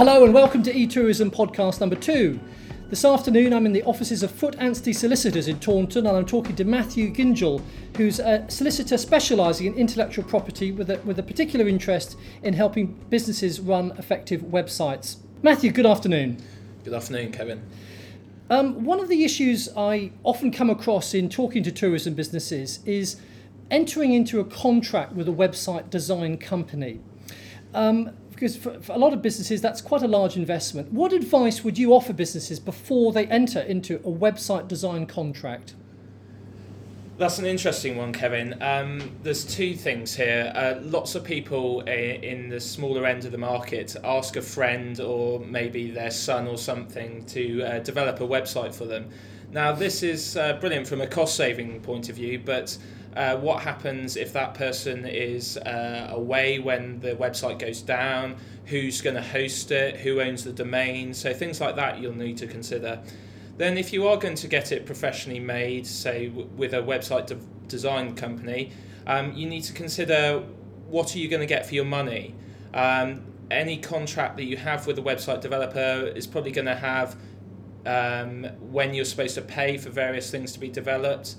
Hello and welcome to eTourism podcast number two. This afternoon I'm in the offices of Foot Anstey Solicitors in Taunton and I'm talking to Matthew Gingell, who's a solicitor specialising in intellectual property with a, with a particular interest in helping businesses run effective websites. Matthew, good afternoon. Good afternoon, Kevin. Um, one of the issues I often come across in talking to tourism businesses is entering into a contract with a website design company. Um, because for, for, a lot of businesses, that's quite a large investment. What advice would you offer businesses before they enter into a website design contract? That's an interesting one, Kevin. Um, there's two things here. Uh, lots of people in the smaller end of the market ask a friend or maybe their son or something to uh, develop a website for them. Now, this is uh, brilliant from a cost saving point of view, but uh, what happens if that person is uh, away when the website goes down? Who's going to host it? Who owns the domain? So, things like that you'll need to consider. Then, if you are going to get it professionally made, say w- with a website de- design company, um, you need to consider what are you going to get for your money. Um, any contract that you have with a website developer is probably going to have um, when you're supposed to pay for various things to be developed,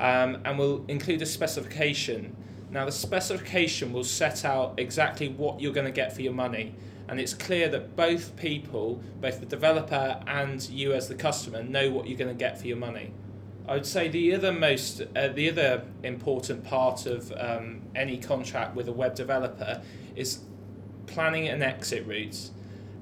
um, and will include a specification. Now, the specification will set out exactly what you're going to get for your money and it's clear that both people, both the developer and you as the customer, know what you're going to get for your money. I would say the other most, uh, the other important part of um, any contract with a web developer is planning an exit route.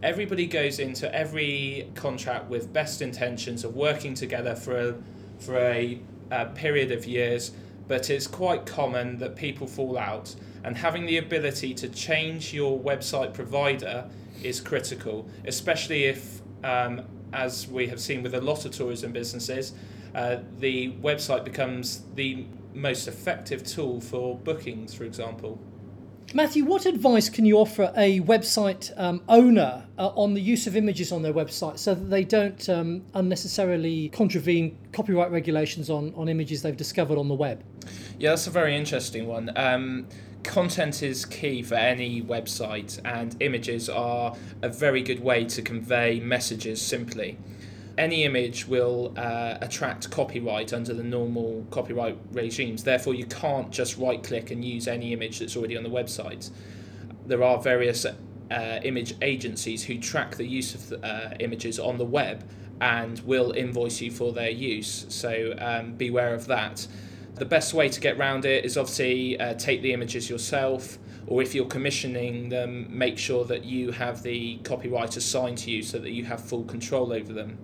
Everybody goes into every contract with best intentions of working together for a, for a, a period of years, but it's quite common that people fall out and having the ability to change your website provider is critical, especially if, um, as we have seen with a lot of tourism businesses, uh, the website becomes the most effective tool for bookings, for example. Matthew, what advice can you offer a website um, owner uh, on the use of images on their website so that they don't um, unnecessarily contravene copyright regulations on, on images they've discovered on the web? Yeah, that's a very interesting one. Um, content is key for any website, and images are a very good way to convey messages simply. Any image will uh, attract copyright under the normal copyright regimes, therefore, you can't just right click and use any image that's already on the website. There are various uh, image agencies who track the use of the, uh, images on the web and will invoice you for their use, so um, beware of that. The best way to get around it is obviously uh, take the images yourself, or if you're commissioning them, make sure that you have the copyright assigned to you so that you have full control over them.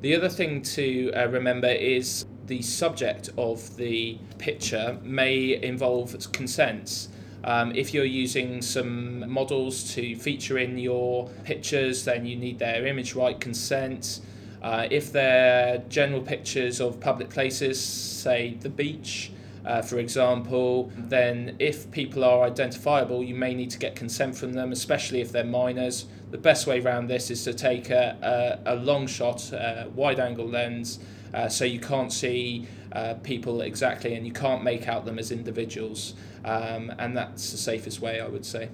The other thing to uh, remember is the subject of the picture may involve consents. Um, if you're using some models to feature in your pictures, then you need their image right consent. Uh, if they're general pictures of public places, say the beach, uh, for example, then if people are identifiable, you may need to get consent from them, especially if they're minors. The best way around this is to take a, a, a long shot, uh, wide angle lens, uh, so you can't see uh, people exactly and you can't make out them as individuals. Um, and that's the safest way, I would say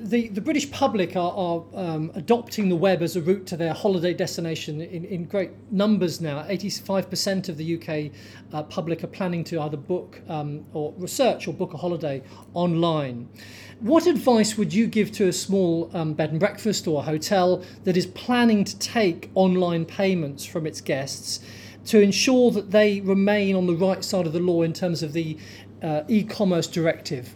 the, the British public are, are um, adopting the web as a route to their holiday destination in, in great numbers now. 85% of the UK uh, public are planning to either book um, or research or book a holiday online. What advice would you give to a small um, bed and breakfast or a hotel that is planning to take online payments from its guests to ensure that they remain on the right side of the law in terms of the uh, e commerce directive?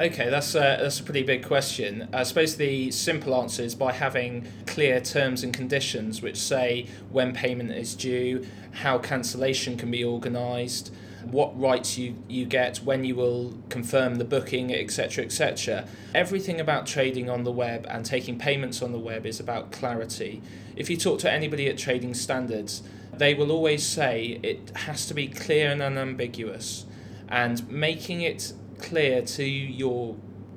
Okay, that's a, that's a pretty big question. I suppose the simple answer is by having clear terms and conditions which say when payment is due, how cancellation can be organised, what rights you, you get, when you will confirm the booking, etc. etc. Everything about trading on the web and taking payments on the web is about clarity. If you talk to anybody at Trading Standards, they will always say it has to be clear and unambiguous. And making it clear to your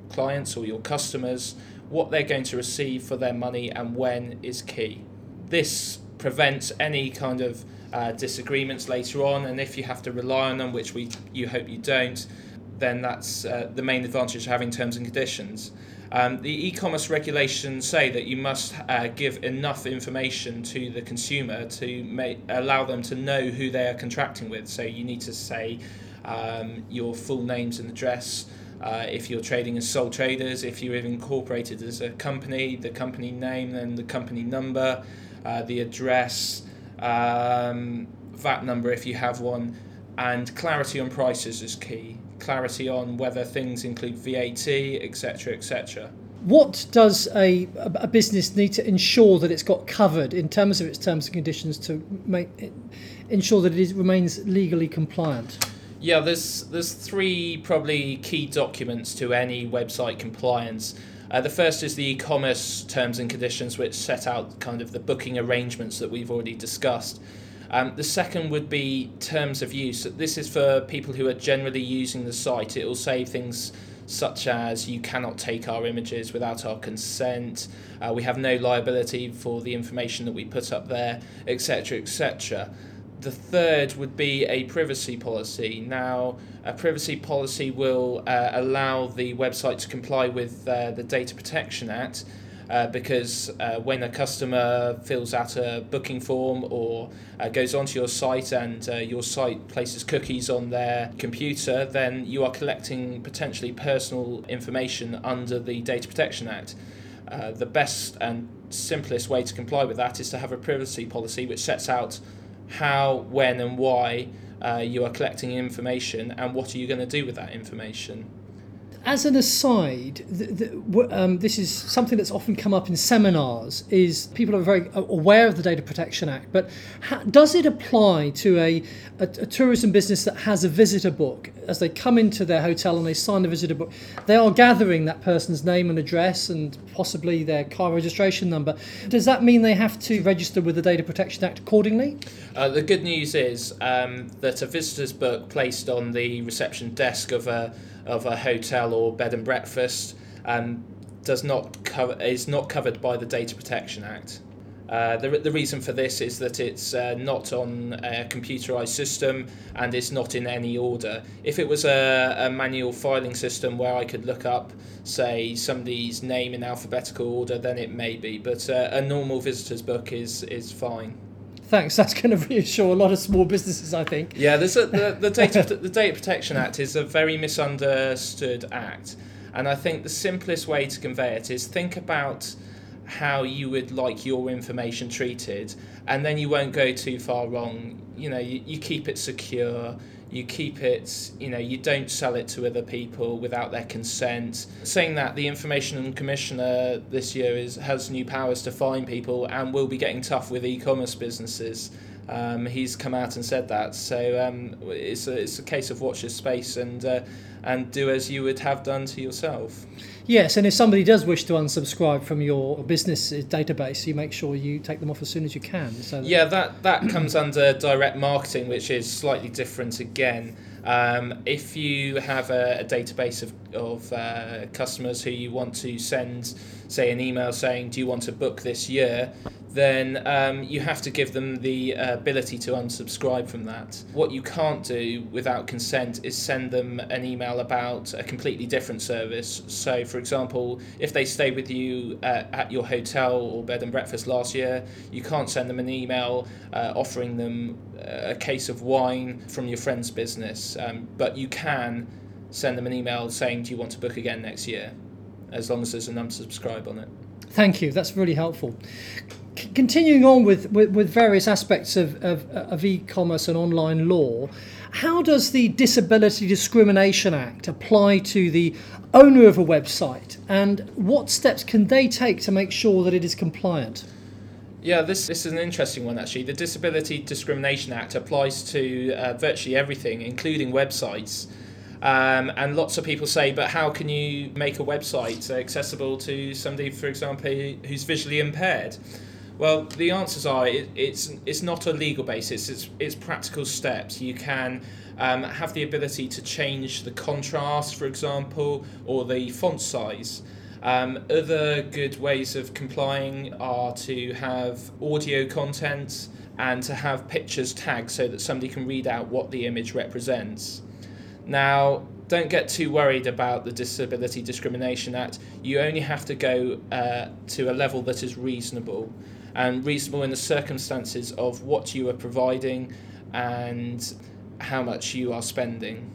clients or your customers what they're going to receive for their money and when is key. This prevents any kind of uh, disagreements later on, and if you have to rely on them, which we you hope you don't, then that's uh, the main advantage of having terms and conditions. Um, the e-commerce regulations say that you must uh, give enough information to the consumer to make, allow them to know who they are contracting with. So you need to say um, your full names and address. Uh, if you're trading as sole traders, if you're incorporated as a company, the company name, then the company number, uh, the address, um, VAT number if you have one, and clarity on prices is key clarity on whether things include VAT, etc., etc. What does a, a business need to ensure that it's got covered in terms of its terms and conditions to make it, ensure that it is, remains legally compliant? Yeah, there's there's three probably key documents to any website compliance. Uh, the first is the e-commerce terms and conditions, which set out kind of the booking arrangements that we've already discussed. Um, the second would be terms of use. This is for people who are generally using the site. It will say things such as you cannot take our images without our consent, uh, we have no liability for the information that we put up there, etc. etc. The third would be a privacy policy. Now, a privacy policy will uh, allow the website to comply with uh, the Data Protection Act uh, because uh, when a customer fills out a booking form or uh, goes onto your site and uh, your site places cookies on their computer, then you are collecting potentially personal information under the Data Protection Act. Uh, the best and simplest way to comply with that is to have a privacy policy which sets out how, when, and why uh, you are collecting information and what are you going to do with that information as an aside, the, the, um, this is something that's often come up in seminars. Is people are very aware of the Data Protection Act, but ha- does it apply to a, a, a, tourism business that has a visitor book? As they come into their hotel and they sign the visitor book, they are gathering that person's name and address and possibly their car registration number. Does that mean they have to register with the Data Protection Act accordingly? Uh, the good news is um, that a visitor's book placed on the reception desk of a of a hotel or bed and breakfast um, does not cover is not covered by the Data Protection Act. Uh, the, the reason for this is that it's uh, not on a computerized system and it's not in any order. If it was a, a manual filing system where I could look up, say, somebody's name in alphabetical order, then it may be. But uh, a normal visitor's book is, is fine. Thanks. That's going to reassure a lot of small businesses, I think. Yeah, there's a, the, the, data, the Data Protection Act is a very misunderstood act. And I think the simplest way to convey it is think about how you would like your information treated, and then you won't go too far wrong. You know, you, you keep it secure, you keep it, you know, you don't sell it to other people without their consent. Saying that, the Information Commissioner this year is, has new powers to fine people and will be getting tough with e commerce businesses. Um, he's come out and said that. So um, it's, a, it's a case of watch this space and, uh, and do as you would have done to yourself. Yes, and if somebody does wish to unsubscribe from your business database, you make sure you take them off as soon as you can. So that yeah, that, that comes under direct marketing, which is slightly different again. Um, if you have a, a database of, of uh, customers who you want to send, say, an email saying, Do you want to book this year? Then um, you have to give them the uh, ability to unsubscribe from that. What you can't do without consent is send them an email about a completely different service. So, for example, if they stayed with you uh, at your hotel or bed and breakfast last year, you can't send them an email uh, offering them uh, a case of wine from your friend's business, um, but you can send them an email saying, Do you want to book again next year? As long as there's an unsubscribe on it. Thank you, that's really helpful continuing on with, with, with, various aspects of, of, of e-commerce and online law, how does the Disability Discrimination Act apply to the owner of a website, and what steps can they take to make sure that it is compliant? Yeah, this, this is an interesting one actually. The Disability Discrimination Act applies to uh, virtually everything, including websites. Um, and lots of people say, but how can you make a website accessible to somebody, for example, who's visually impaired? Well, the answers are it, it's it's not a legal basis. It's it's practical steps. You can um, have the ability to change the contrast, for example, or the font size. Um, other good ways of complying are to have audio content and to have pictures tagged so that somebody can read out what the image represents. Now, don't get too worried about the Disability Discrimination Act. You only have to go uh, to a level that is reasonable, and reasonable in the circumstances of what you are providing and how much you are spending.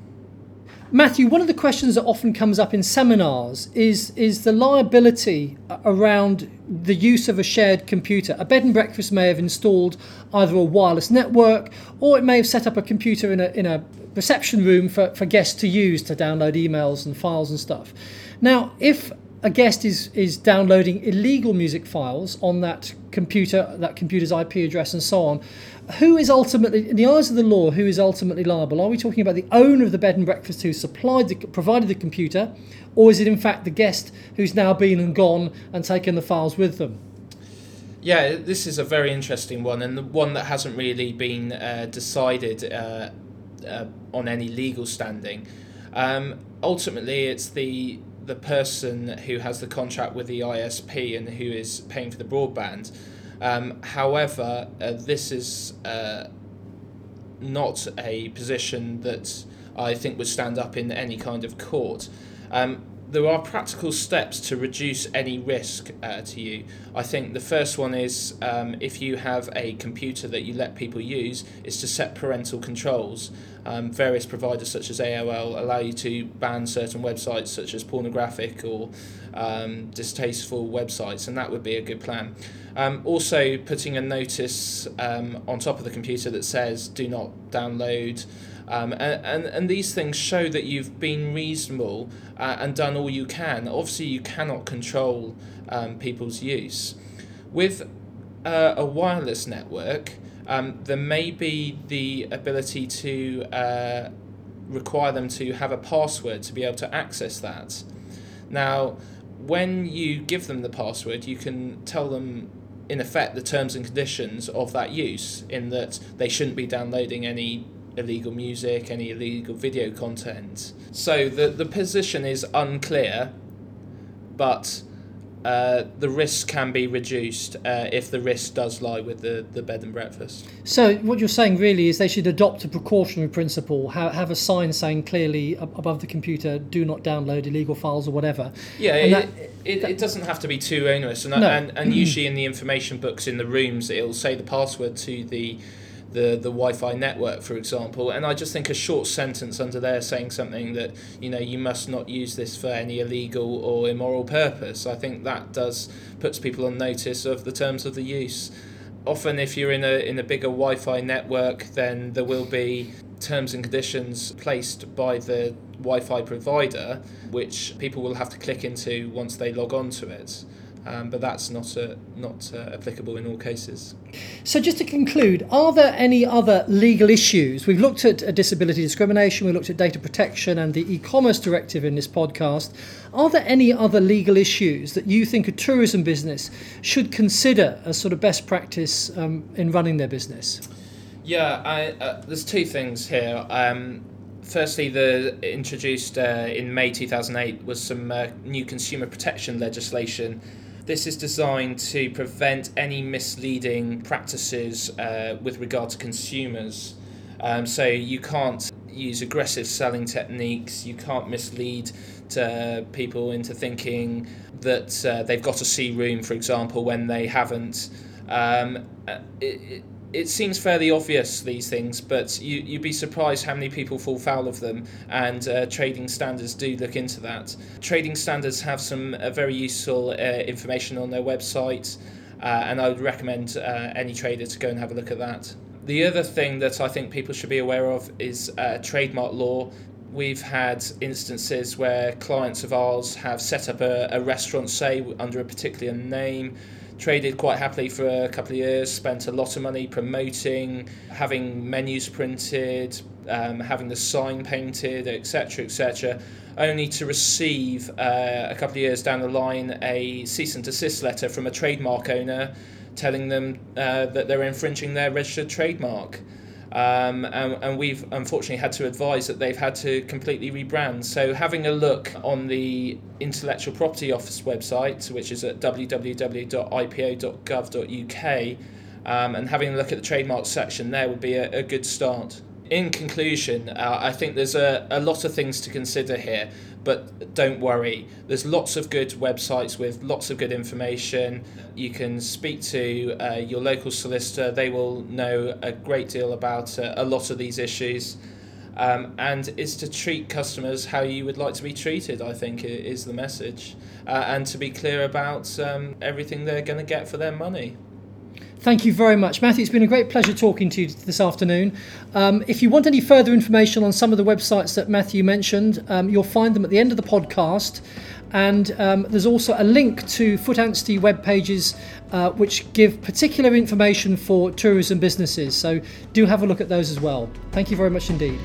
Matthew, one of the questions that often comes up in seminars is, is the liability around the use of a shared computer. A bed and breakfast may have installed either a wireless network or it may have set up a computer in a, in a reception room for, for guests to use to download emails and files and stuff. Now, if a guest is, is downloading illegal music files on that computer, that computer's IP address, and so on, who is ultimately, in the eyes of the law, who is ultimately liable? Are we talking about the owner of the bed and breakfast who supplied the, provided the computer, or is it in fact the guest who's now been and gone and taken the files with them? Yeah, this is a very interesting one, and the one that hasn't really been uh, decided uh, uh, on any legal standing. Um, ultimately, it's the the person who has the contract with the ISP and who is paying for the broadband. Um, however, uh, this is uh, not a position that I think would stand up in any kind of court. Um, there are practical steps to reduce any risk uh, to you. I think the first one is um, if you have a computer that you let people use, is to set parental controls. Um, various providers such as AOL allow you to ban certain websites such as pornographic or um, distasteful websites, and that would be a good plan. Um, also, putting a notice um, on top of the computer that says do not download. Um, and, and, and these things show that you've been reasonable uh, and done all you can. Obviously, you cannot control um, people's use. With uh, a wireless network, um, there may be the ability to uh, require them to have a password to be able to access that. Now, when you give them the password, you can tell them in effect the terms and conditions of that use in that they shouldn't be downloading any illegal music, any illegal video content. So the, the position is unclear, but uh, the risk can be reduced uh, if the risk does lie with the, the bed and breakfast. So, what you're saying really is they should adopt a precautionary principle, have, have a sign saying clearly above the computer, do not download illegal files or whatever. Yeah, it, that, it, it, doesn't have to be too onerous. And, no. and, and usually in the information books in the rooms, it'll say the password to the the the Wi-Fi network, for example. And I just think a short sentence under there saying something that you know you must not use this for any illegal or immoral purpose. I think that does puts people on notice of the terms of the use. Often, if you're in a in a bigger Wi-Fi network, then there will be terms and conditions placed by the Wi-Fi provider, which people will have to click into once they log on to it um, but that's not uh, not uh, applicable in all cases. So, just to conclude, are there any other legal issues? We've looked at uh, disability discrimination, we looked at data protection and the e-commerce directive in this podcast. Are there any other legal issues that you think a tourism business should consider as sort of best practice um, in running their business? Yeah, I, uh, there's two things here. Um, firstly, the introduced uh, in May 2008 was some uh, new consumer protection legislation this is designed to prevent any misleading practices uh, with regard to consumers. Um, so you can't use aggressive selling techniques, you can't mislead to people into thinking that uh, they've got a sea room, for example, when they haven't. Um, uh, it, it seems fairly obvious these things, but you, you'd be surprised how many people fall foul of them, and uh, trading standards do look into that. Trading standards have some uh, very useful uh, information on their website, uh, and I would recommend uh, any trader to go and have a look at that. The other thing that I think people should be aware of is uh, trademark law. We've had instances where clients of ours have set up a, a restaurant, say, under a particular name traded quite happily for a couple of years, spent a lot of money promoting, having menus printed, um, having the sign painted, etc., etc., only to receive uh, a couple of years down the line a cease and desist letter from a trademark owner telling them uh, that they're infringing their registered trademark. Um, and, and, we've unfortunately had to advise that they've had to completely rebrand. So, having a look on the Intellectual Property Office website, which is at www.ipo.gov.uk, um, and having a look at the trademark section there would be a, a good start. In conclusion, uh, I think there's a, a lot of things to consider here, but don't worry. There's lots of good websites with lots of good information. You can speak to uh, your local solicitor, they will know a great deal about uh, a lot of these issues. Um, and is to treat customers how you would like to be treated, I think, is the message. Uh, and to be clear about um, everything they're going to get for their money. Thank you very much, Matthew. It's been a great pleasure talking to you this afternoon. Um, if you want any further information on some of the websites that Matthew mentioned, um, you'll find them at the end of the podcast. And um, there's also a link to Foot Anstey web pages uh, which give particular information for tourism businesses. So do have a look at those as well. Thank you very much indeed.